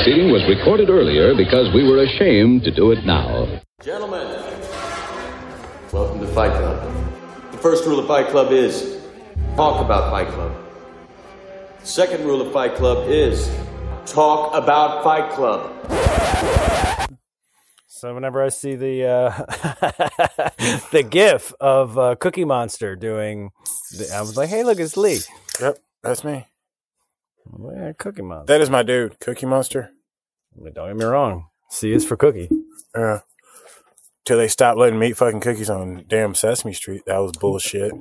proceeding was recorded earlier because we were ashamed to do it now. Gentlemen, welcome to Fight Club. The first rule of Fight Club is talk about Fight Club. The second rule of Fight Club is talk about Fight Club. So whenever I see the uh, the GIF of uh, Cookie Monster doing, the, I was like, "Hey, look, it's Lee." Yep, that's me. Yeah, Cookie Monster. That is my dude, Cookie Monster. Don't get me wrong. C is for Cookie. Yeah. Till they stopped letting me eat fucking cookies on damn Sesame Street. That was bullshit.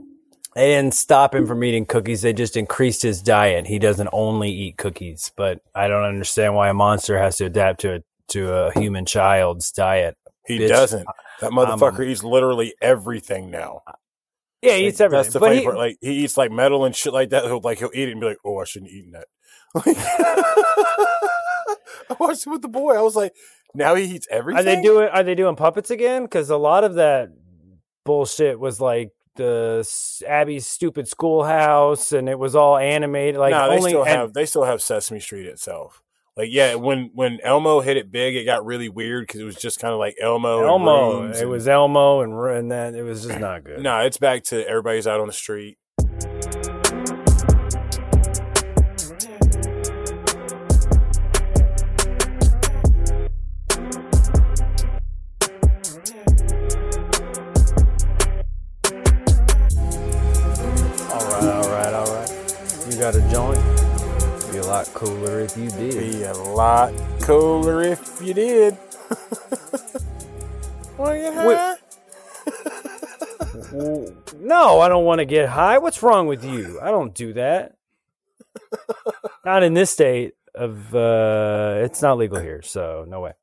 They didn't stop him from eating cookies. They just increased his diet. He doesn't only eat cookies, but I don't understand why a monster has to adapt to a to a human child's diet. He Bitch, doesn't. That motherfucker um, east literally everything now. Yeah, he eats everything. That's the but funny he- part. Like he eats like metal and shit like that. He'll like he'll eat it and be like, "Oh, I shouldn't have eaten that." I watched it with the boy. I was like, "Now he eats everything." Are they doing? Are they doing puppets again? Because a lot of that bullshit was like the Abby's stupid schoolhouse, and it was all animated. Like no, they still and- have they still have Sesame Street itself. Like yeah, when when Elmo hit it big, it got really weird because it was just kind of like Elmo. Elmo. It and- was Elmo, and and then it was just not good. no, it's back to everybody's out on the street. If you did. It'd Be a lot cooler if you did. Wanna get high? No, I don't want to get high. What's wrong with you? I don't do that. not in this state of. uh It's not legal here, so no way.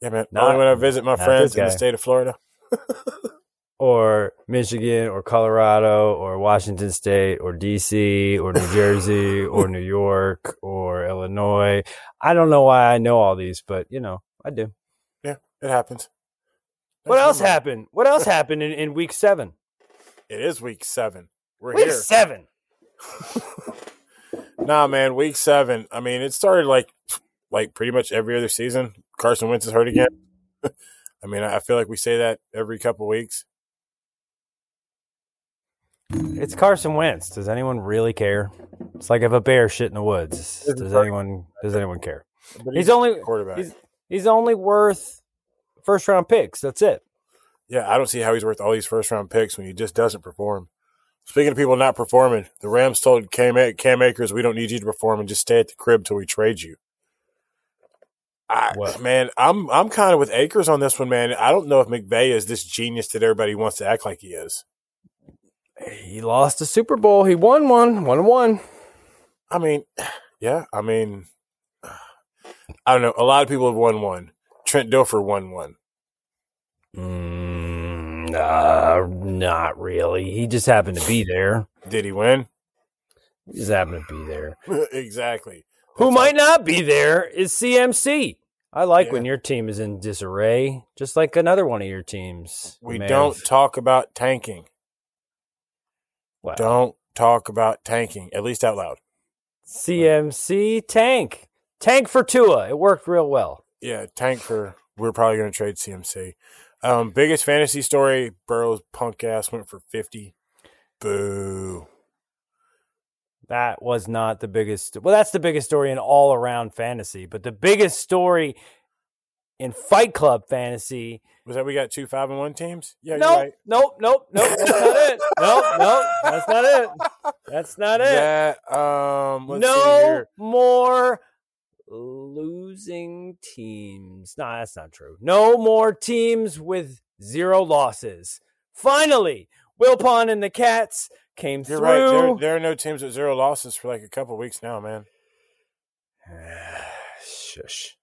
Yeah, man. Not- Only when I visit my friends in the state of Florida. or Michigan or Colorado or Washington State or DC or New Jersey or New York or Illinois. I don't know why I know all these, but you know, I do. Yeah, it happens. What else happened? What else happened in, in week seven? It is week seven. We're here. Week here. seven. Nah, man, week seven. I mean, it started like like pretty much every other season. Carson Wentz is hurt again. I mean, I feel like we say that every couple weeks. It's Carson Wentz. Does anyone really care? It's like if a bear shit in the woods. Does anyone does anyone care? But He's only quarterback. he's, he's only worth first round picks. That's it. yeah, I don't see how he's worth all these first round picks when he just doesn't perform. Speaking of people not performing, the Rams told Cam, Cam Akers, "We don't need you to perform and just stay at the crib till we trade you." I, What? man, I'm I'm kind of with Akers on this one, man. I don't know if McVay is this genius that everybody wants to act like he is. He lost a Super Bowl. He won one. One and one. I mean, yeah, I mean, I don't know. A lot of people have won one. Trent Dilfer won one. Mm, nah, not really. He just happened to be there. Did he win? He just happened to be there. exactly. Who That's might all- not be there is CMC. I like Yeah. when your team is in disarray, just like another one of your teams. We don't have- talk about tanking. Well, Don't talk about tanking, at least out loud. CMC tank. Tank for Tua. It worked real well. Yeah, tank for. We're probably going to trade CMC. Um, biggest fantasy story: Burrow's punk ass went for fifty. Boo. That was not the biggest. Well, that's the biggest story in all around fantasy, but the biggest story in Fight Club fantasy. Was that we got two five and one teams? Yeah, nope, right. nope, nope, nope. That's not it. Nope, nope. That's not it. That's not it. That um, let's see no more losing teams. No, that's not true. No more teams with zero losses. Finally, Wilpon and the Cats came You're through. right. There, there are no teams with zero losses for like a couple weeks now, man. Shush.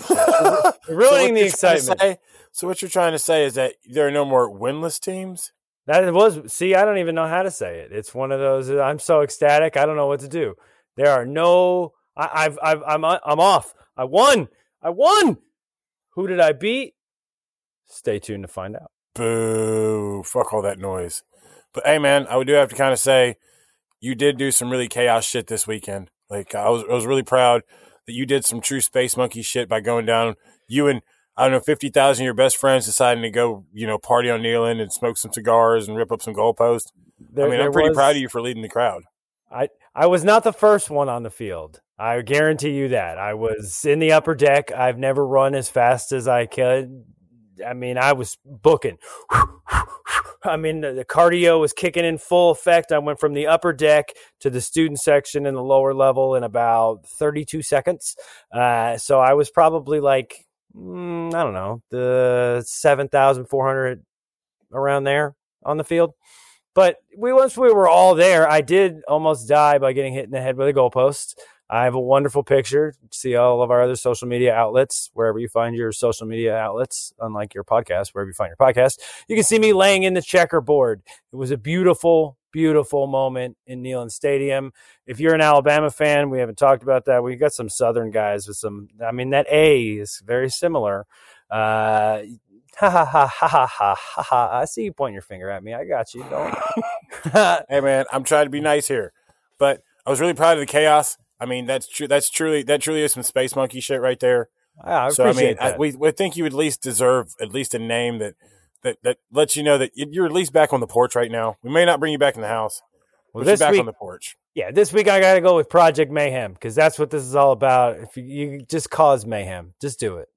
So Ruining what the you're trying to excitement. say- so what you're trying to say is that there are no more winless teams? That was see, I don't even know how to say it. It's one of those. Uh, I'm so ecstatic, I don't know what to do. There are no. I, I've, I've, I'm, uh, I'm off. I won. I won. Who did I beat? Stay tuned to find out. Boo. Fuck all that noise. But hey, man, I would do have to kind of say you did do some really chaos shit this weekend. Like I was, I was really proud. That you did some true space monkey shit by going down. You and I don't know fifty thousand of your best friends deciding to go, you know, party on Neyland and smoke some cigars and rip up some goalposts. There- I mean, I'm pretty was- proud of you for leading the crowd. I I was not the first one on the field. I guarantee you that. I was in the upper deck. I've never run as fast as I could. I mean, I was booking. I mean, the, cardio was kicking in full effect. I went from the upper deck to the student section in the lower level in about 32 seconds. Uh, so I was probably like, mm, I don't know, the 7,400 around there on the field. But we once we were all there, I did almost die by getting hit in the head with a goalpost. I have a wonderful picture. See all of our other social media outlets, wherever you find your social media outlets, unlike your podcast, wherever you find your podcast. You can see me laying in the checkerboard. It was a beautiful, beautiful moment in Neyland Stadium. If you're an Alabama fan, we haven't talked about that. We got some Southern guys with some, I mean, that A is very similar. Uh, ha ha ha ha ha ha ha. I see you pointing your finger at me. I got you. Don't. hey, man, I'm trying to be nice here, but I was really proud of the chaos I mean, that's true. That's truly that truly is some space monkey shit right there. I so I mean, I, we we think you at least deserve at least a name that that that lets you know that you're at least back on the porch right now. We may not bring you back in the house, Well, but you're this back week- on the porch. yeah, this week I got to go with Project Mayhem because that's what this is all about. If you, you just cause mayhem, just do it.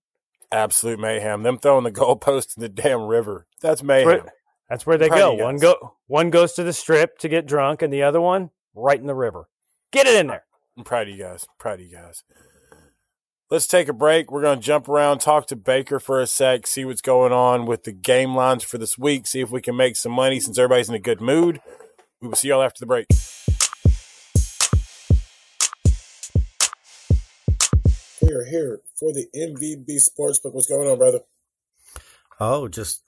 Absolute mayhem. Them throwing the goalpost in the damn river. That's mayhem. where, that's where they go. One go, one goes to the strip to get drunk, and the other one right in the river. Get it in there. I'm proud of you guys. Proud of you guys. Let's take a break. We're going to jump around, talk to Baker for a sec, see what's going on with the game lines for this week, see if we can make some money since everybody's in a good mood. We will see y'all after the break. We are here for the MVB Sportsbook. What's going on, brother? Oh, just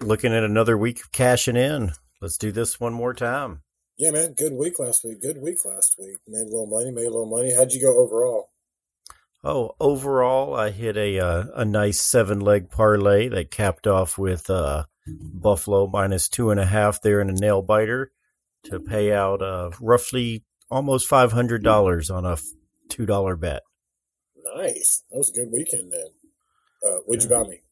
looking at another week of cashing in. Let's do this one more time. Yeah, man. Good week last week. Good week last week. Made a little money. Made a little money. How'd you go overall? Oh, overall, I hit a uh, a nice seven leg parlay that capped off with uh, Buffalo minus two and a half there in a nail biter to pay out uh, roughly almost five hundred dollars on a two dollar bet. Nice. That was a good weekend then. Uh, what'd you buy me?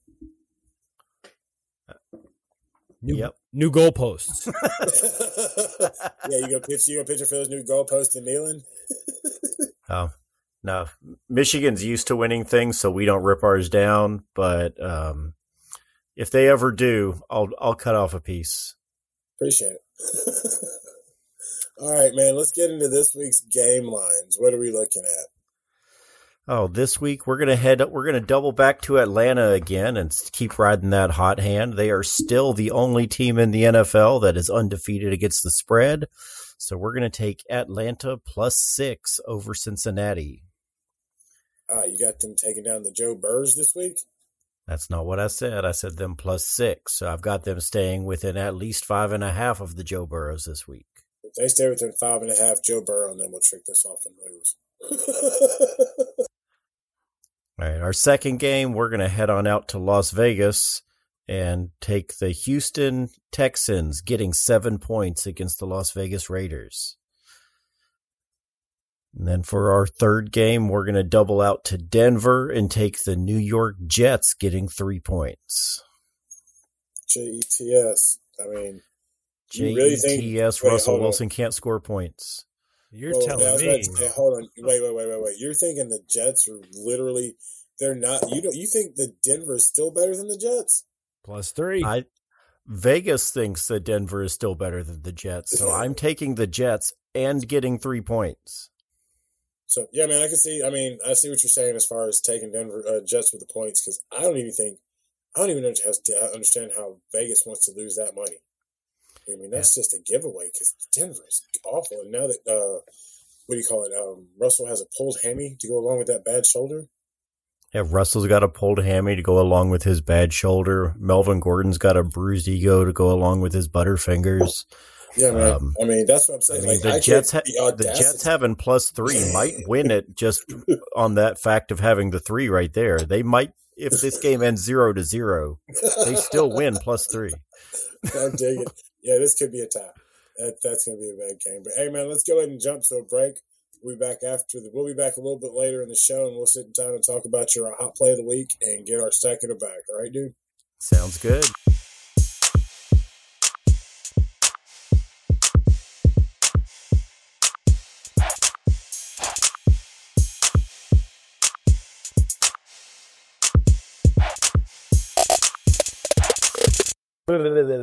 New, Yep. new goalposts. yeah, you go pitch. You go pitcher for those new goalposts in Neyland. Oh, no, Michigan's used to winning things, so we don't rip ours down. But um, if they ever do, I'll I'll cut off a piece. Appreciate it. All right, man. Let's get into this week's game lines. What are we looking at? Oh, this week we're gonna head. We're gonna double back to Atlanta again and keep riding that hot hand. They are still the only team in the NFL that is undefeated against the spread. So we're gonna take Atlanta plus six over Cincinnati. Ah, you got them taking down the Joe Burrs this week. That's not what I said. I said them plus six. So I've got them staying within at least five and a half of the Joe Burrows this week. If they stay within five and a half, Joe Burrow and them will trick this off and lose. All right, our second game, we're going to head on out to Las Vegas and take the Houston Texans getting seven points against the Las Vegas Raiders. And then for our third game, we're going to double out to Denver and take the New York Jets getting three points. J E T S. I mean, J You really think- T S. wait, Russell. Wilson can't score points. You're well, telling me. to say, hold on. Wait, wait, wait, wait, wait. You're thinking the Jets are literally. They're not. You don't. You think the Denver is still better than the Jets? Plus three. I Vegas thinks that Denver is still better than the Jets, so I'm taking the Jets and getting three points. So yeah, man, I can see. I mean, I see what you're saying as far as taking Denver uh, Jets with the points because I don't even think I don't even understand understand how Vegas wants to lose that money. I mean, that's just a giveaway because Denver is awful, and now that uh, what do you call it? Um, Russell has a pulled hammy to go along with that bad shoulder. Yeah, Russell's got a pulled hammy to go along with his bad shoulder. Melvin Gordon's got a bruised ego to go along with his butterfingers. Yeah, man. Um, I mean, that's what I'm I saying. mean, like, the I Jets, ha- the Jets having plus three might win it just on that fact of having the three right there. They might, if this game ends zero to zero, they still win plus three. I'm digging. Yeah, this could be a tie. That, that's going to be a bad game. But hey, man, let's go ahead and jump to a break. We'll be back after the. We'll be back a little bit later in the show, and we'll sit in time and talk about your hot play of the week and get our stack in the back. All right, dude. Sounds good.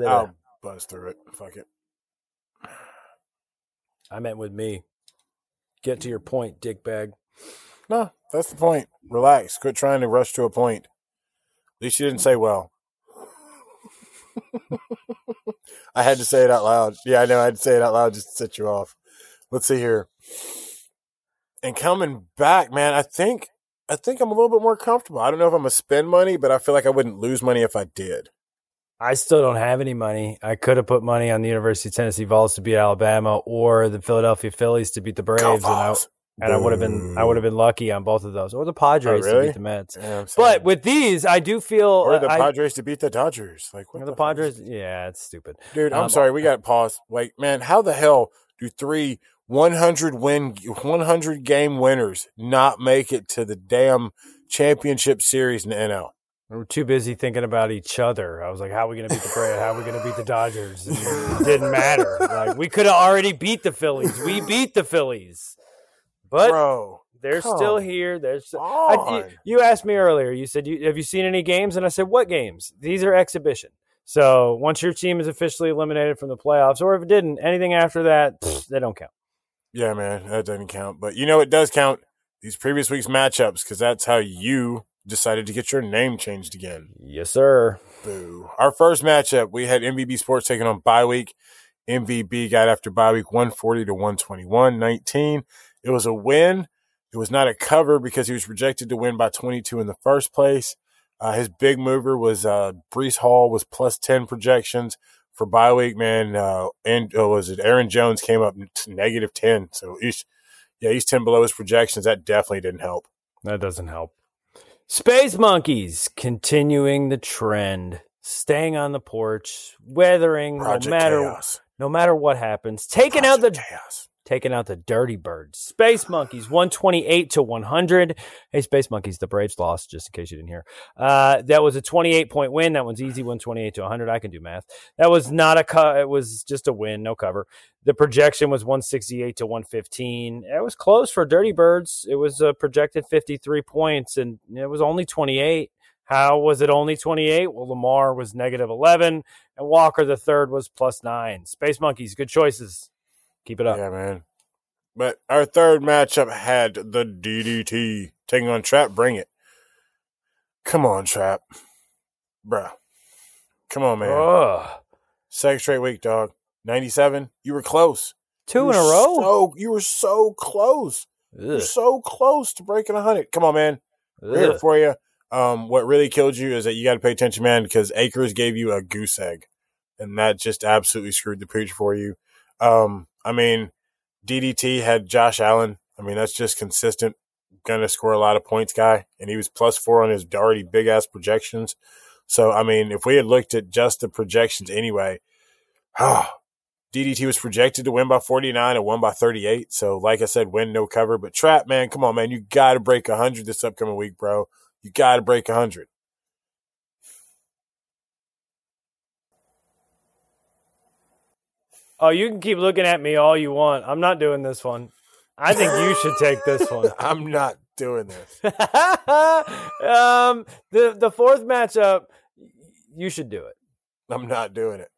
I'll buzz through it. Fuck it. I meant with me. Get to your point, dickbag. No, that's the point. Relax. Quit trying to rush to a point. At least you didn't say well. I had to say it out loud. Yeah, I know. I had to say it out loud just to set you off. Let's see here. And coming back, man, I think I think I'm a little bit more comfortable. I don't know if I'm gonna spend money, but I feel like I wouldn't lose money if I did. I still don't have any money. I could have put money on the University of Tennessee Vols to beat Alabama or the Philadelphia Phillies to beat the Braves, and I, and I would have been I would have been lucky on both of those, or the Padres Oh, really? to beat the Mets. Yeah, But with these, I do feel or the I, Padres to beat the Dodgers. Like what the, the, Padres. Yeah, it's stupid. Dude, I'm Um, sorry. We got to pause. Wait, man, how the hell do three 100 win, 100 game winners not make it to the damn championship series in the NL? We were too busy thinking about each other. I was like, "How are we going to beat the Braves? How are we going to beat the Dodgers?" And it didn't matter. Like we could have already beat the Phillies. We beat the Phillies, but Bro, they're still here. They're still. I, you, you asked me earlier. You said, you, "Have you seen any games?" And I said, "What games? These are exhibition." So once your team is officially eliminated from the playoffs, or if it didn't, anything after that, pfft, they don't count. yeah, man, that doesn't count. But you know, it does count these previous week's matchups because that's how you decided to get your name changed again. Yes, sir. Boo. Our first matchup, we had MVB Sports taking on bye week. MVB got after bye week 140 to 121, 19. It was a win. It was not a cover because he was projected to win by 22 in the first place. Uh, his big mover was uh, Breece Hall was plus 10 projections for bye week, man. Uh, and uh, was it Aaron Jones came up negative 10. So he's, yeah, he's 10 below his projections. That definitely didn't help. That doesn't help. Space Monkeys continuing the trend, staying on the porch, weathering Project no matter Chaos. no matter what happens, taking out the Project Chaos. Taking out the dirty birds. Space Monkeys, 128 to 100. Hey, Space Monkeys, the Braves lost, just in case you didn't hear. Uh, that was a 28 point win. That one's easy, 128 to 100. I can do math. That was not a cut. It was just a win, no cover. The projection was 168 to 115. It was close for Dirty Birds. It was uh, projected 53 points, and it was only 28. How was it only 28? Well, Lamar was negative 11, and Walker the third was plus nine. Space Monkeys, good choices. Keep it up. Yeah, man. But our third matchup had the DDT taking on Trap. Bring it. Come on, Trap. Bruh. Come on, man. Ugh. Second straight week, dog. 97. You were close. Two You in a row. So, you were so close. Ugh. so close to breaking 100. Come on, man. We're here for you. Um, what really killed you is that you got to pay attention, man, because Akers gave you a goose egg, and that just absolutely screwed the pooch for you. Um, I mean, DDT had Josh Allen. I mean, that's just consistent, gonna score a lot of points guy, and he was plus four on his already big ass projections. So, I mean, if we had looked at just the projections anyway, ah, DDT was projected to win by 49 and won by 38. So, like I said, win, no cover. But Trap, man, come on, man. You got to break 100 this upcoming week, bro. You got to break 100. Oh, you can keep looking at me all you want. I'm not doing this one. I think you should take this one. I'm not doing this. um, the the fourth matchup, you should do it. I'm not doing it.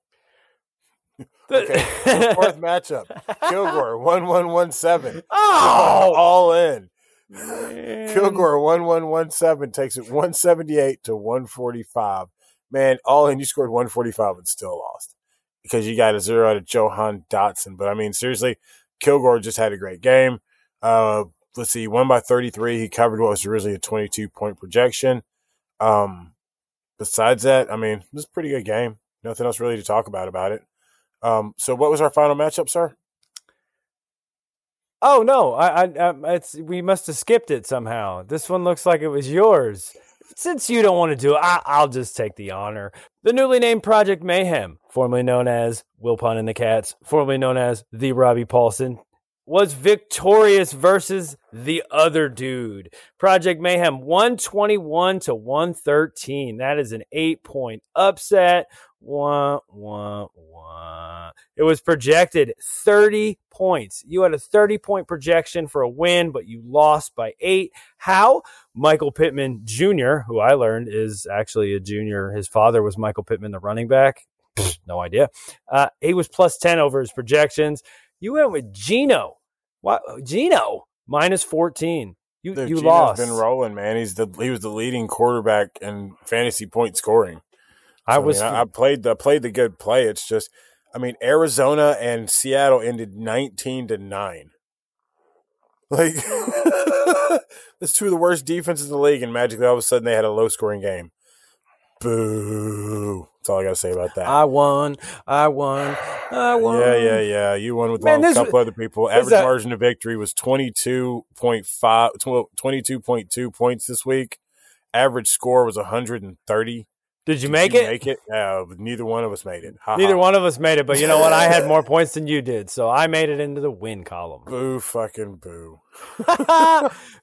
The- Okay. the fourth matchup Kilgore, 1117. oh, All in. man. Kilgore, 1117 takes it 178 to 145. Man, all in, you scored 145 and still lost because you got a zero out of Jahan Dotson. But I mean, seriously, Kilgore just had a great game. Uh, let's see, won by 33. He covered what was originally a 22 point projection. Um, besides that, I mean, it was a pretty good game. Nothing else really to talk about about it. Um, so what was our final matchup, sir? Oh no, I, I, I, it's we must have skipped it somehow. This one looks like it was yours. Since you don't want to do it, I, I'll just take the honor. The newly named Project Mayhem, formerly known as Will Pun and the Cats, formerly known as the Robbie Paulson, was victorious versus the other dude. Project Mayhem 121 to 113. That is an eight point upset. Wah, wah, wah. It was projected 30 points. You had a 30 point projection for a win, but you lost by eight. How? Michael Pittman Jr., who I learned is actually a junior. His father was Michael Pittman, the running back. no idea. Uh, he was plus 10 over his projections. You went with Geno. What? Geno minus 14. You, Dude, you Geno's lost. been rolling, man. He's the he was the leading quarterback in fantasy point scoring. I So, was. mean, I, I played the played the good play. It's just, I mean, Arizona and Seattle ended nineteen to nine. Like, that's two of the worst defenses in the league, and magically all of a sudden they had a low scoring game. Boo! That's all I got to say about that. I won. I won. I won. yeah, yeah, yeah. You won with Man, along with this a couple was- other people. Average a- margin of victory was 22.5, 22.2 points this week. Average score was 130. Did you Did make you it? Make it? Uh, neither one of us made it. Ha Neither one of us made it, but you know what? I had more points than you did, so I made it into the win column. Boo fucking boo.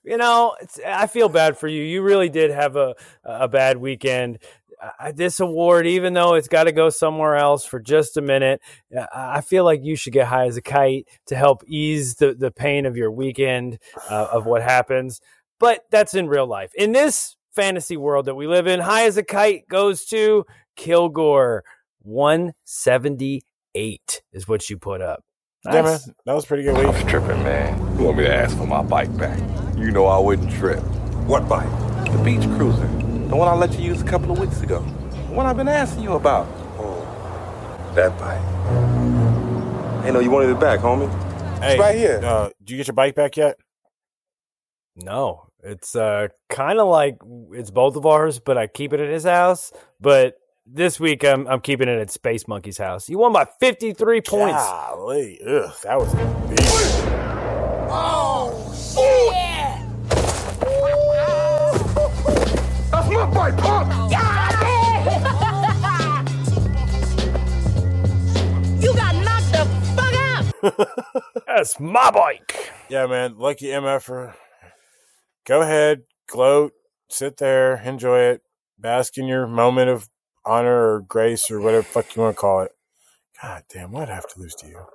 you know, it's, I feel bad for you. You really did have a a bad weekend. Uh, this award, even though it's got to go somewhere else for just a minute, uh, I feel like you should get high as a kite to help ease the, the pain of your weekend uh, of what happens. But that's in real life. In this fantasy world that we live in, high as a kite goes to Kilgore. 178 is what you put up. Yeah, man. That was pretty good I week. was tripping, man. You want me to ask for my bike back? You know I wouldn't trip. What bike? The beach cruiser. The one I let you use a couple of weeks ago. The one I've been asking you about. Oh, that bike. Ain't know you wanted it back, homie. Hey, right here. Uh, did you get your bike back yet? No, it's uh kind of like it's both of ours, but I keep it at his house. But this week I'm I'm keeping it at Space Monkey's house. You won by 53 points. Golly, ugh, that was a That's my bike, punk! You got knocked the fuck out! That's my bike. Yeah, man. Lucky MFer. Go ahead, gloat, sit there, enjoy it, bask in your moment of honor or grace or whatever fuck you want to call it. God damn, why'd I have to lose to you?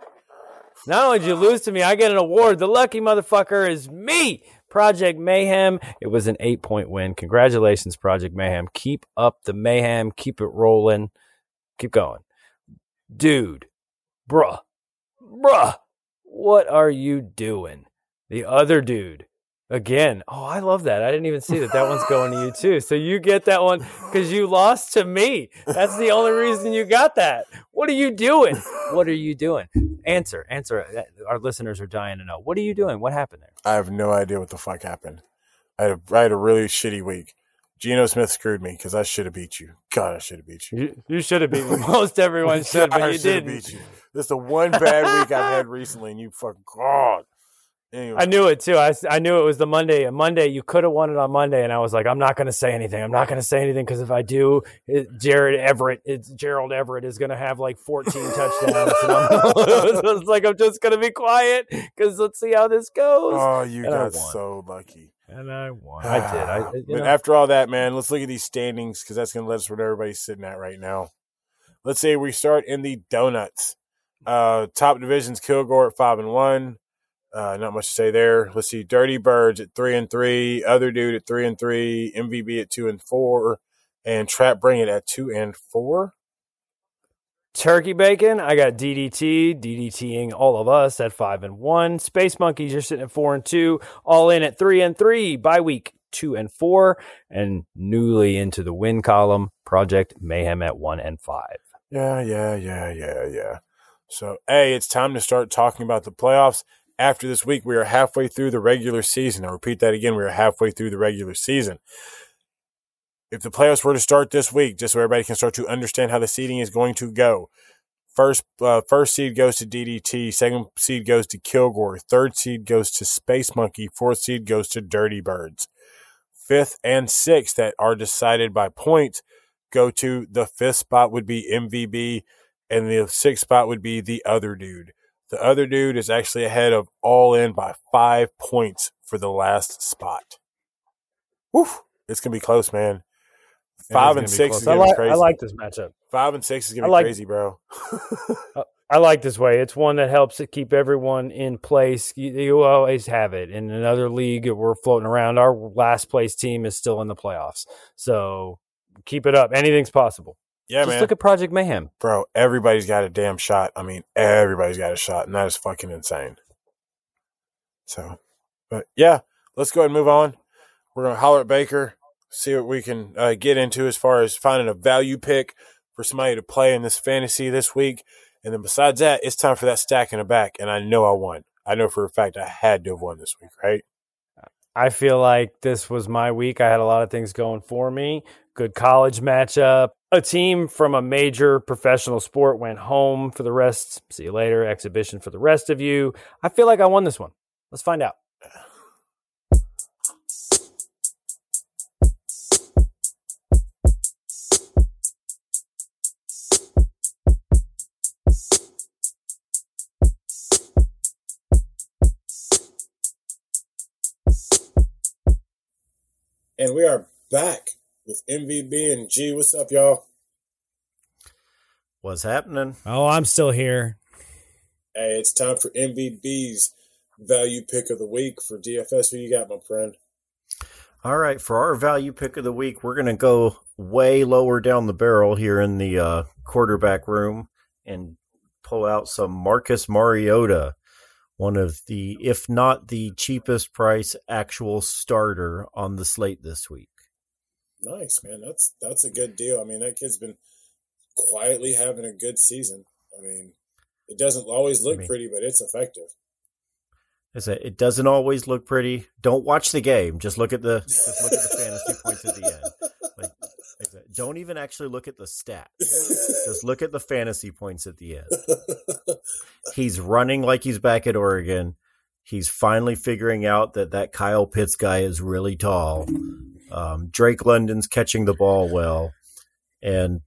Not only did you lose to me, I get an award. The lucky motherfucker is me. Project Mayhem. It was an eight point win. Congratulations, Project Mayhem. Keep up the mayhem. Keep it rolling. Keep going. Dude, bruh, bruh, what are you doing? The other dude. Again. Oh, I love that. I didn't even see that. That one's going to you too. So you get that one because you lost to me. That's the only reason you got that. What are you doing? What are you doing? Answer, answer. Our listeners are dying to know. What are you doing? What happened there? I have no idea what the fuck happened. I had a, I had a really shitty week. Geno Smith screwed me because I should have beat you. God, I should have beat you. You, you should have beat me. Most everyone should, I but you should have didn't. beat you. This is the one bad week I've had recently, and you fucking God. Anyway, I knew it too. I, I knew it was the Monday. A Monday, you could have won it on Monday, and I was like, I'm not going to say anything. I'm not going to say anything because if I do, it, Jared Everett, it's Gerald Everett is going to have like 14 touchdowns. And I'm, it's like I'm just going to be quiet because let's see how this goes. oh, you and got so lucky. and I won. I did. I, you but know, after all that, man, let's look at these standings because that's going to let us where everybody's sitting at right now. Let's say we start in the donuts. Uh, top divisions: Kilgore at five and one. Uh, not much to say there. Let's see: Dirty Birds at three and three. Other dude at three and three. MVB at two and four, and Trap Bring It at two and four. Turkey bacon. I got DDT, DDTing all of us at five and one. Space monkeys, you're sitting at four and two. All in at three and three. By week two and four, and newly into the win column. Project Mayhem at one and five. Yeah, yeah, yeah, yeah, yeah. So, hey, it's time to start talking about the playoffs. After this week, we are halfway through the regular season. I'll repeat that again. We are halfway through the regular season. If the playoffs were to start this week, just so everybody can start to understand how the seeding is going to go, first uh, first seed goes to DDT, second seed goes to Kilgore, third seed goes to Space Monkey, fourth seed goes to Dirty Birds, fifth and sixth that are decided by points go to the fifth spot would be MVB, and the sixth spot would be the other dude. The other dude is actually ahead of all in by five points for the last spot. Woo! It's gonna be close, man. Five and six is I like, crazy. I like this matchup. Five and six is gonna I be like- crazy, bro. Uh, I like this way. It's one that helps it keep everyone in place. You, you always have it. In another league, we're floating around. Our last place team is still in the playoffs. So keep it up. Anything's possible. Yeah, Just man, look at Project Mayhem. bro. Everybody's got a damn shot. I mean, everybody's got a shot, and that is fucking insane. So, but yeah, let's go ahead and move on. We're gonna holler at Baker, see what we can uh, get into as far as finding a value pick for somebody to play in this fantasy this week. And then besides that, it's time for that stack in the back. And I know I won. I know for a fact I had to have won this week, right? I feel like this was my week. I had a lot of things going for me. Good college matchup. A team from a major professional sport went home for the rest. See you later. Exhibition for the rest of you. I feel like I won this one. Let's find out. And we are back with MVB and G. What's up, y'all? What's happening? Oh, I'm still here. Hey, it's time for MVB's value pick of the week for DFS. Who you got, my friend? All right, for our value pick of the week, we're going to go way lower down the barrel here in the uh, quarterback room and pull out some Marcus Mariota, one of the, if not the cheapest price actual starter on the slate this week. Nice, man. That's that's a good deal. I mean, that kid's been quietly having a good season. I mean, it doesn't always look I mean- pretty, but it's effective. I said it doesn't always look pretty. Don't watch the game. Just look at the just look at the fantasy points at the end. Like, I said, don't even actually look at the stats. Just look at the fantasy points at the end. He's running like he's back at Oregon. He's finally figuring out that that Kyle Pitts guy is really tall. Um, Drake London's catching the ball well, and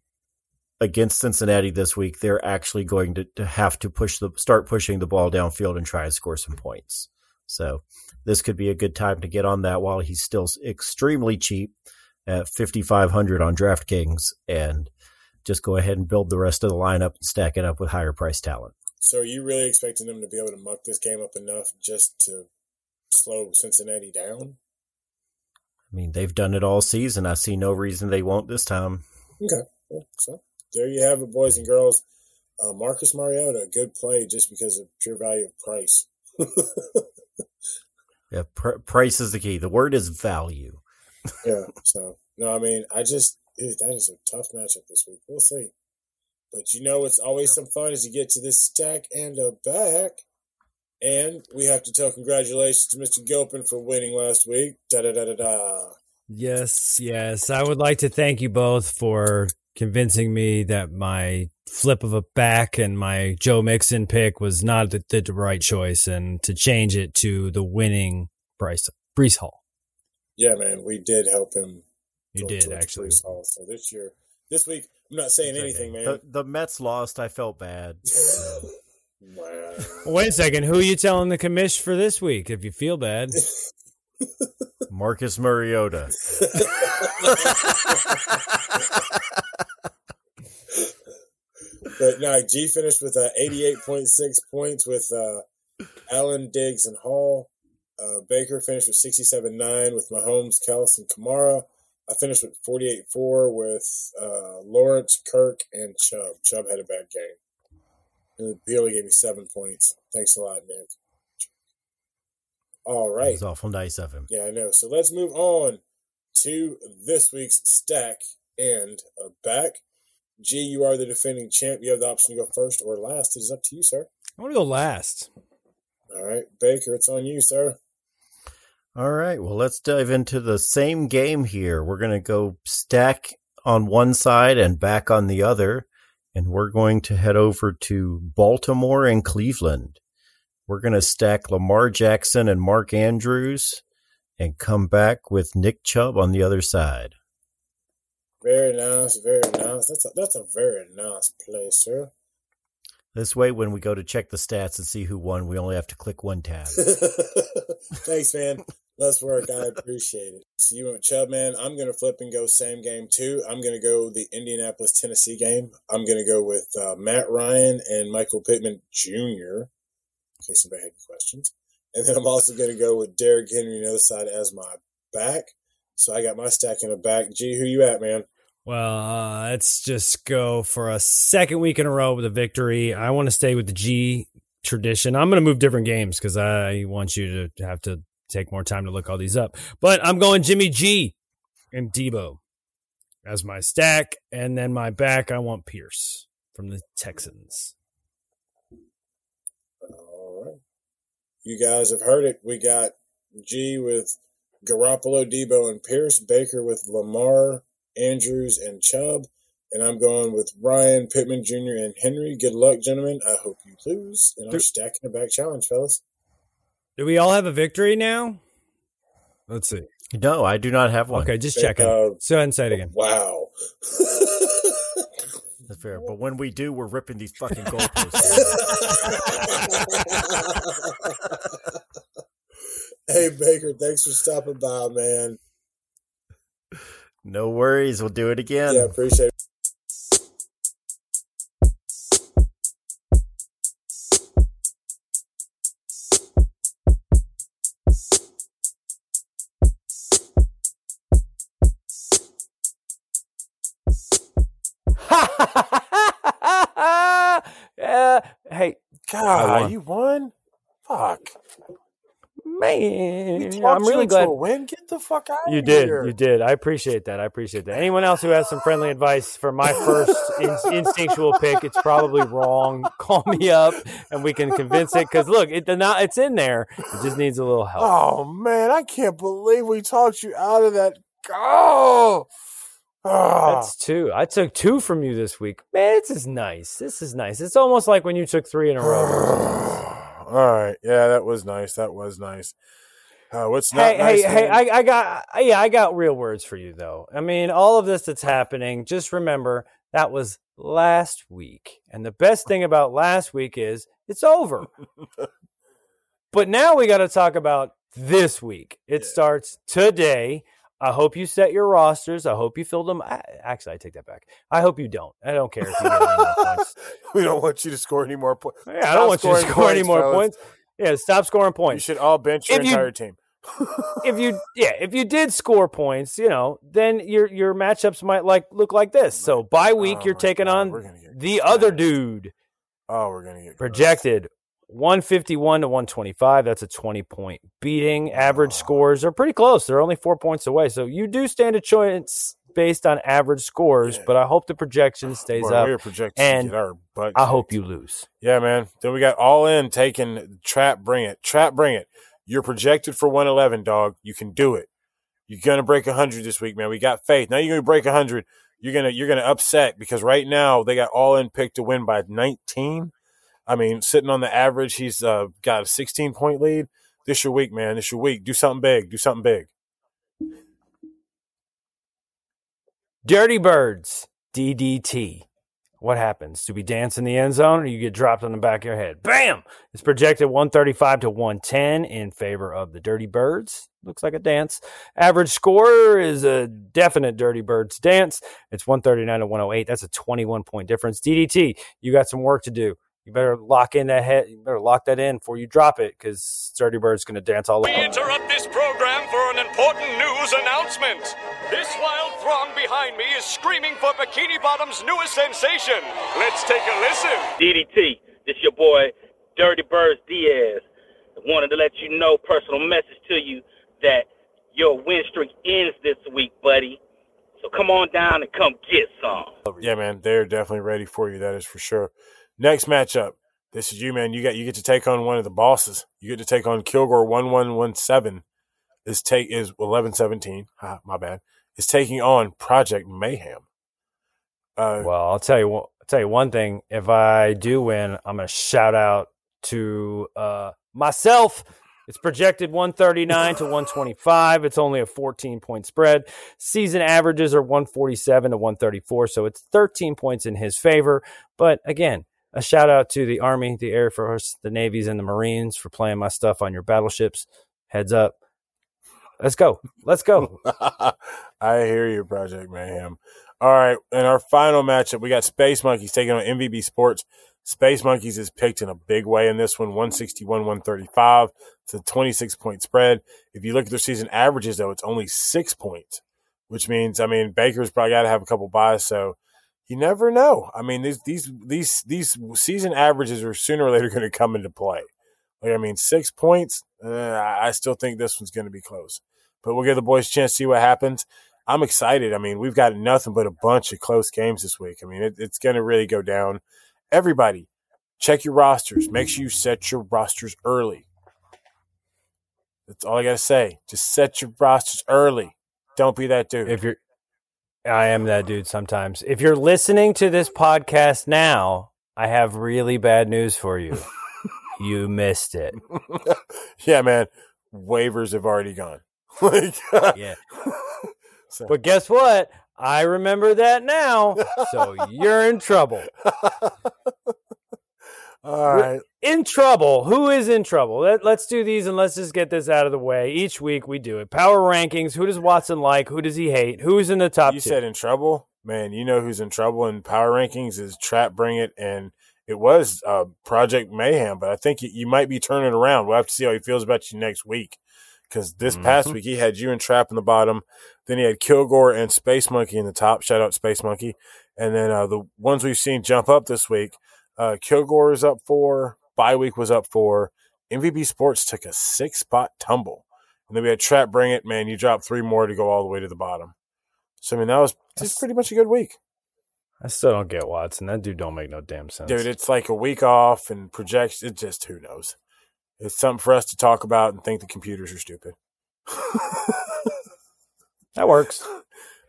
against Cincinnati this week, they're actually going to, to have to push the start pushing the ball downfield and try and score some points. So this could be a good time to get on that while he's still extremely cheap at 5500 on DraftKings and just go ahead and build the rest of the lineup and stack it up with higher price talent. so, are you really expecting them to be able to muck this game up enough just to slow Cincinnati down? I mean, they've done it all season. I see no reason they won't this time. Okay, so there you have it, boys and girls. Uh, Marcus Mariota, good play just because of pure value of price. Yeah, pr- price is the key. The word is value. Yeah. So no, I mean, I just dude, that is a tough matchup this week. We'll see. But you know, it's always some fun as you get to this stack and a back. And we have to tell congratulations to Mr. Gilpin for winning last week. Da da da da da. Yes, yes. I would like to thank you both for convincing me that my flip of a back and my Joe Mixon pick was not the, the right choice and to change it to the winning Bryce Breece Hall. Yeah, man, we did help him. You did actually. Breece Hall. So this year, this week, I'm not saying anything, man. The, the Mets lost. I felt bad. Wow. Wait a second. Who are you telling the commish for this week if you feel bad? Marcus Mariota. But no, G finished with uh, 88.6 points with uh, Allen, Diggs, and Hall. Uh, Baker finished with 67.9 with Mahomes, Kelce, and Kamara. I finished with 48.4 with uh, Lawrence, Kirk, and Chubb. Chubb had a bad game. Only gave me seven points. Thanks a lot, Nick. All right. It right. was awful nice of him. Yeah, I know. So let's move on to this week's stack and a back. G, you are the defending champ. You have the option to go first or last. It is up to you, sir. I want to go last. All right, Baker, it's on you, sir. All right. Well, let's dive into the same game here. We're going to go stack on one side and back on the other. And we're going to head over to Baltimore and Cleveland. We're going to stack Lamar Jackson and Mark Andrews and come back with Nick Chubb on the other side. Very nice, very nice. That's a, that's a very nice play, sir. This way, when we go to check the stats and see who won, we only have to click one tab. Thanks, man. Less work. I appreciate it. So you went Chubb, man. I'm going to flip and go same game too. I'm going to go the Indianapolis Tennessee game. I'm going to go with uh, Matt Ryan and Michael Pittman Jr. In case anybody had any questions. And then I'm also going to go with Derrick Henry on the other side as my back. So I got my stack in the back. G, who you at, man? Well, uh, let's just go for a second week in a row with a victory. I want to stay with the G tradition. I'm going to move different games because I want you to have to take more time to look all these up. But I'm going Jimmy G and Deebo as my stack. And then my back, I want Pierce from the Texans. All right. You guys have heard it. We got G with Garoppolo, Deebo, and Pierce. Baker with Lamar, Andrews, and Chubb. And I'm going with Ryan, Pittman Jr., and Henry. Good luck, gentlemen. I hope you lose in our stacking the back challenge, fellas. Do we all have a victory now? Let's see. No, I do not have one. Okay, just Uh, checking. Go ahead and say it again. Wow. That's fair. But when we do, we're ripping these fucking goalposts. hey, Baker, thanks for stopping by, man. no worries. We'll do it again. Yeah, appreciate it. God, won. you won? Fuck. man, I'm really glad win. Get the fuck out you of did. here. You did. I appreciate that. I appreciate that. Anyone else who has some friendly advice for my first in- instinctual pick, it's probably wrong. Call me up and we can convince it. Because look, it, not, it's in there. It just needs a little help. Oh man, I can't believe we talked you out of that. Oh, Ah. That's two. I took two from you this week. Man, this is nice. This is nice. It's almost like when you took three in a row. All right, yeah, that was nice. That was nice. Uh, what's not hey, nice? hey, hey! I, I got, yeah, I got real words for you though. I mean, all of this that's happening. Just remember that was last week, and the best thing about last week is it's over. but now we got to talk about this week. It Yeah. starts today. I hope you set your rosters. I hope you filled them. I, actually, I take that back. I hope you don't. I don't care if you get points. we don't want you to score any more points. Yeah, I don't want you to score any more points. Yeah, stop scoring points. You should all bench your If you- entire team. if you yeah, if you did score points, you know, then your your matchups might like look like this. So by week Oh you're taking God, on we're gonna get the other dude. Oh, we're gonna get Projected 151 to 125. That's a 20 point beating. Average Oh. scores are pretty close. They're only four points away. So you do stand a chance based on average scores, Yeah. but I hope the projection stays Boy, up. We are projected and our butt. I hope you lose. Yeah, man. Then we got all in taking trap. Bring it, trap. Bring it. You're projected for 111, dog. You can do it. You're gonna break 100 this week, man. We got faith. Now you're gonna break 100. You're gonna you're gonna upset because right now they got all in picked to win by 19. I mean, sitting on the average, he's uh, got a 16 point lead. This your week, man. This your week. Do something big. Do something big. Dirty Birds, DDT. What happens? Do we dance in the end zone or you get dropped on the back of your head? Bam! It's projected 135 to 110 in favor of the Dirty Birds. Looks like a dance. Average score is a definite Dirty Birds dance. It's 139 to 108. That's a 21 point difference. DDT, you got some work to do. You better lock in that head. You better lock that in before you drop it because Dirty Bird's going to dance all over. We interrupt this program for an important news announcement. This wild throng behind me is screaming for Bikini Bottom's newest sensation. Let's take a listen. DDT, this your boy Dirty Birds Diaz. Wanted to let you know, personal message to you, that your win streak ends this week, buddy. So come on down and come get some. Yeah, man, they're definitely ready for you. That is for sure. Next matchup. This is you, man. You got you get to take on one of the bosses. You get to take on Kilgore one one one seven. Is take is eleven seventeen. My bad. Is taking on Project Mayhem. Uh, Well, I'll tell you. I'll tell you one thing. If I do win, I'm gonna shout out to uh, myself. It's projected 139 to 125. It's only a 14 point spread. Season averages are 147 to 134, so it's 13 points in his favor. But again, a shout out to the Army, the Air Force, the Navies, and the Marines for playing my stuff on your battleships. Heads up. Let's go. Let's go. I hear you, Project Mayhem. All right, in our final matchup, we got Space Monkeys taking on MVB Sports. Space Monkeys is picked in a big way in this one, 161, 135. It's a 26 point spread. If you look at their season averages, though, it's only six points, which means, I mean, Baker's probably got to have a couple buys. So you never know. I mean, these, these, these, these season averages are sooner or later going to come into play. Like, I mean, six points, uh, I still think this one's going to be close. But we'll give the boys a chance to see what happens. I'm excited. I mean, we've got nothing but a bunch of close games this week. I mean, it, it's going to really go down. Everybody, check your rosters. Make sure you set your rosters early. That's all I got to say. Just set your rosters early. Don't be that dude. If you're, I am that dude sometimes. If you're listening to this podcast now, I have really bad news for you. you missed it. yeah, man. Waivers have already gone. like, yeah. So. But guess what? I remember that now. So you're in trouble. All right. In trouble. Who is in trouble? Let, us do these and let's just get this out of the way. Each week we do it. Power rankings. Who does Watson like? Who does he hate? Who's in the top You two? said in trouble? Man, you know who's in trouble in power rankings is Trap Bring It and it was uh, Project Mayhem, but I think you, you, might be turning around. We'll have to see how he feels about you next week. Because this mm-hmm. past week he had you and Trap in the bottom, then he had Kilgore and Space Monkey in the top. Shout out Space Monkey, and then uh, the ones we've seen jump up this week uh, Kilgore is up four. Bye week was up four. MVB Sports took a six spot tumble. And then we had Trap Bring It. Man, you dropped three more to go all the way to the bottom. So, I mean, that was just pretty much a good week. I still don't get Watson. That dude don't make no damn sense. Dude, it's like a week off and projects. It just, who knows? It's something for us to talk about and think the computers are stupid. that works.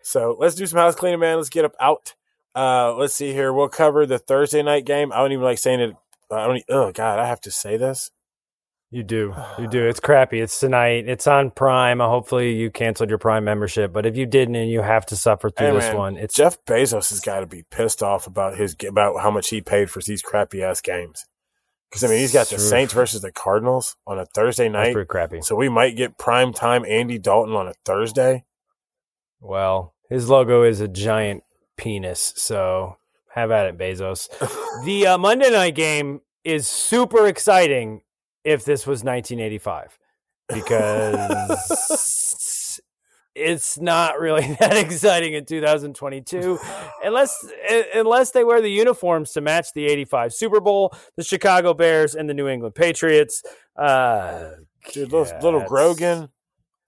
So let's do some house cleaning, man. Let's get up out. Uh, let's see here. We'll cover the Thursday night game. I don't even like saying it. I don't. Oh God, I have to say this. You do. You do. It's crappy. It's tonight. It's on Prime. Hopefully, you canceled your Prime membership. But if you didn't and you have to suffer through hey, this man, one, it's Jeff Bezos has got to be pissed off about his about how much he paid for these crappy ass games. Because I mean, he's got the Saints versus the Cardinals on a Thursday night. That's pretty crappy. So we might get prime time Andy Dalton on a Thursday. Well, his logo is a giant penis. So have at it, Bezos. the uh, Monday night game is super exciting if this was 1985 because it's not really that exciting in 2022 unless unless they wear the uniforms to match the 85 Super Bowl, the Chicago Bears and the New England Patriots. Uh, Dude, little, little Grogan,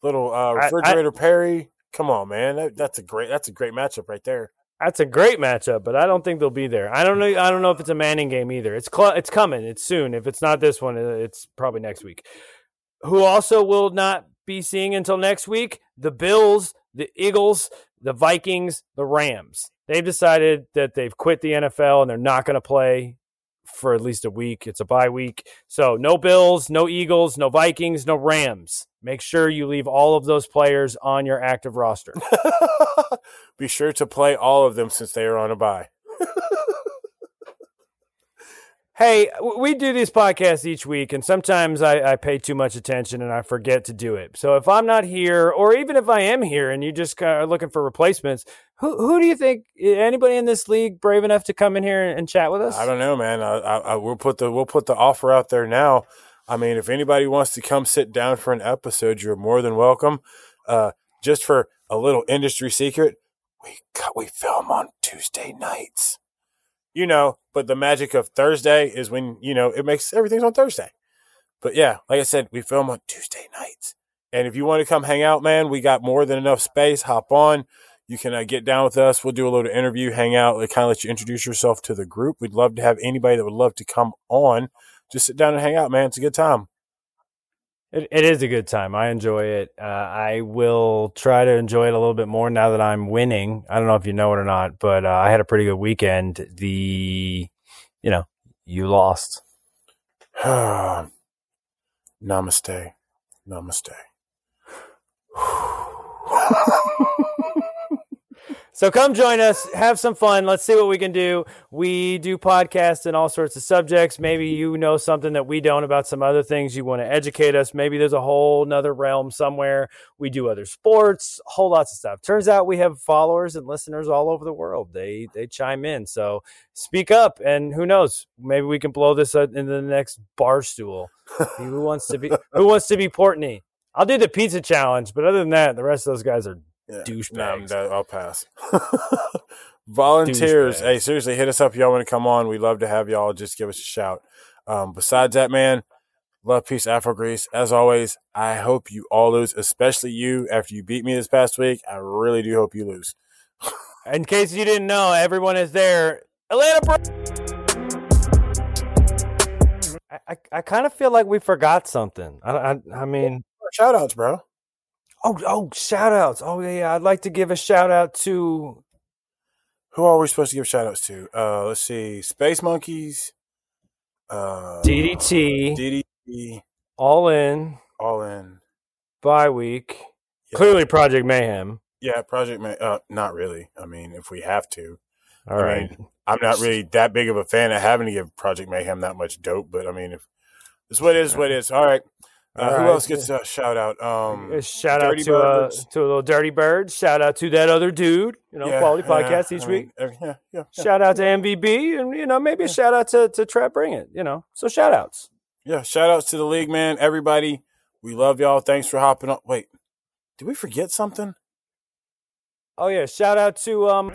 little uh, refrigerator I, I, Perry. Come on, man. That, that's a great that's a great matchup right there. That's a great matchup, but I don't think they'll be there. I don't know. I don't know if it's a Manning game either. It's cl- it's coming. It's soon. If it's not this one, uh, it's probably next week. Who also will not be seeing until next week? The Bills, the Eagles, the Vikings, the Rams. They've decided that they've quit the NFL and they're not going to play for at least a week. It's a bye week. So no Bills, no Eagles, no Vikings, no Rams. Make sure you leave all of those players on your active roster. Be sure to play all of them since they are on a bye. Hey, we do these podcasts each week, and sometimes I, I, pay too much attention and I forget to do it. So if I'm not here, or even if I am here and you just are looking for replacements, who who do you think? Anybody in this league brave enough to come in here and chat with us? I don't know, man. I, I, we'll put the we'll put the offer out there now. I mean, if anybody wants to come sit down for an episode, you're more than welcome. Uh, just for a little industry secret, we cut, we film on Tuesday nights. You know, but the magic of Thursday is when, you know, it makes everything's on Thursday. But yeah, like I said, we film on Tuesday nights. And if you want to come hang out, man, we got more than enough space. Hop on. You can uh, get down with us. We'll do a little interview, hang out, kind of let you introduce yourself to the group. We'd love to have anybody that would love to come on. Just sit down and hang out, man. It's a good time. It, it is a good time. I enjoy it. Uh, I will try to enjoy it a little bit more now that I'm winning. I don't know if you know it or not, but uh, I had a pretty good weekend. The, you know, you lost. Namaste. Namaste. So come join us, have some fun. Let's see what we can do. We do podcasts and all sorts of subjects. Maybe you know something that we don't about some other things. You want to educate us. Maybe there's a whole nother realm somewhere. We do other sports, whole lots of stuff. Turns out we have followers and listeners all over the world. They they chime in. So speak up, and who knows? Maybe we can blow this up into the next Barstool. who wants to be Who wants to be Portnoy? I'll do the pizza challenge, but other than that, the rest of those guys are Yeah. douchebags. No, I'll pass. Volunteers, Douchebags. hey, seriously, hit us up. Y'all want to come on? We'd love to have y'all. Just give us a shout. Um, besides that, man, love, peace, Afro Grease. As always, I hope you all lose, especially you. After you beat me this past week, I really do hope you lose. In case you didn't know, everyone is there. Atlanta. Bra- I, I, I kind of feel like we forgot something. I, I, I mean, Shout outs, bro. Oh, oh, shout outs. Oh, yeah, yeah. I'd like to give a shout out to Who are we supposed to give shout outs to? Uh, let's see. Space Monkeys. Uh, DDT, DDT. All In, All in. Bye Week, Yeah. clearly Project Mayhem. Yeah, Project Man. Uh, not really. I mean, if we have to. All I right. mean, I'm not really that big of a fan of having to give Project Mayhem that much dope, but I mean, if it's what it is, what it is. All right. Uh, who right. else gets a shout out? Um, A shout out to uh, to a little Dirty Birds. Shout out to that other dude. You know, yeah, quality yeah, podcast each I week. mean, every- yeah, yeah, yeah. Shout out to MVB, and you know maybe a shout out to to Trap Bring It. You know, so shout outs. Yeah, shout outs to the league, man. Everybody, we love y'all. Thanks for hopping up. Wait, did we forget something? Oh yeah, shout out to um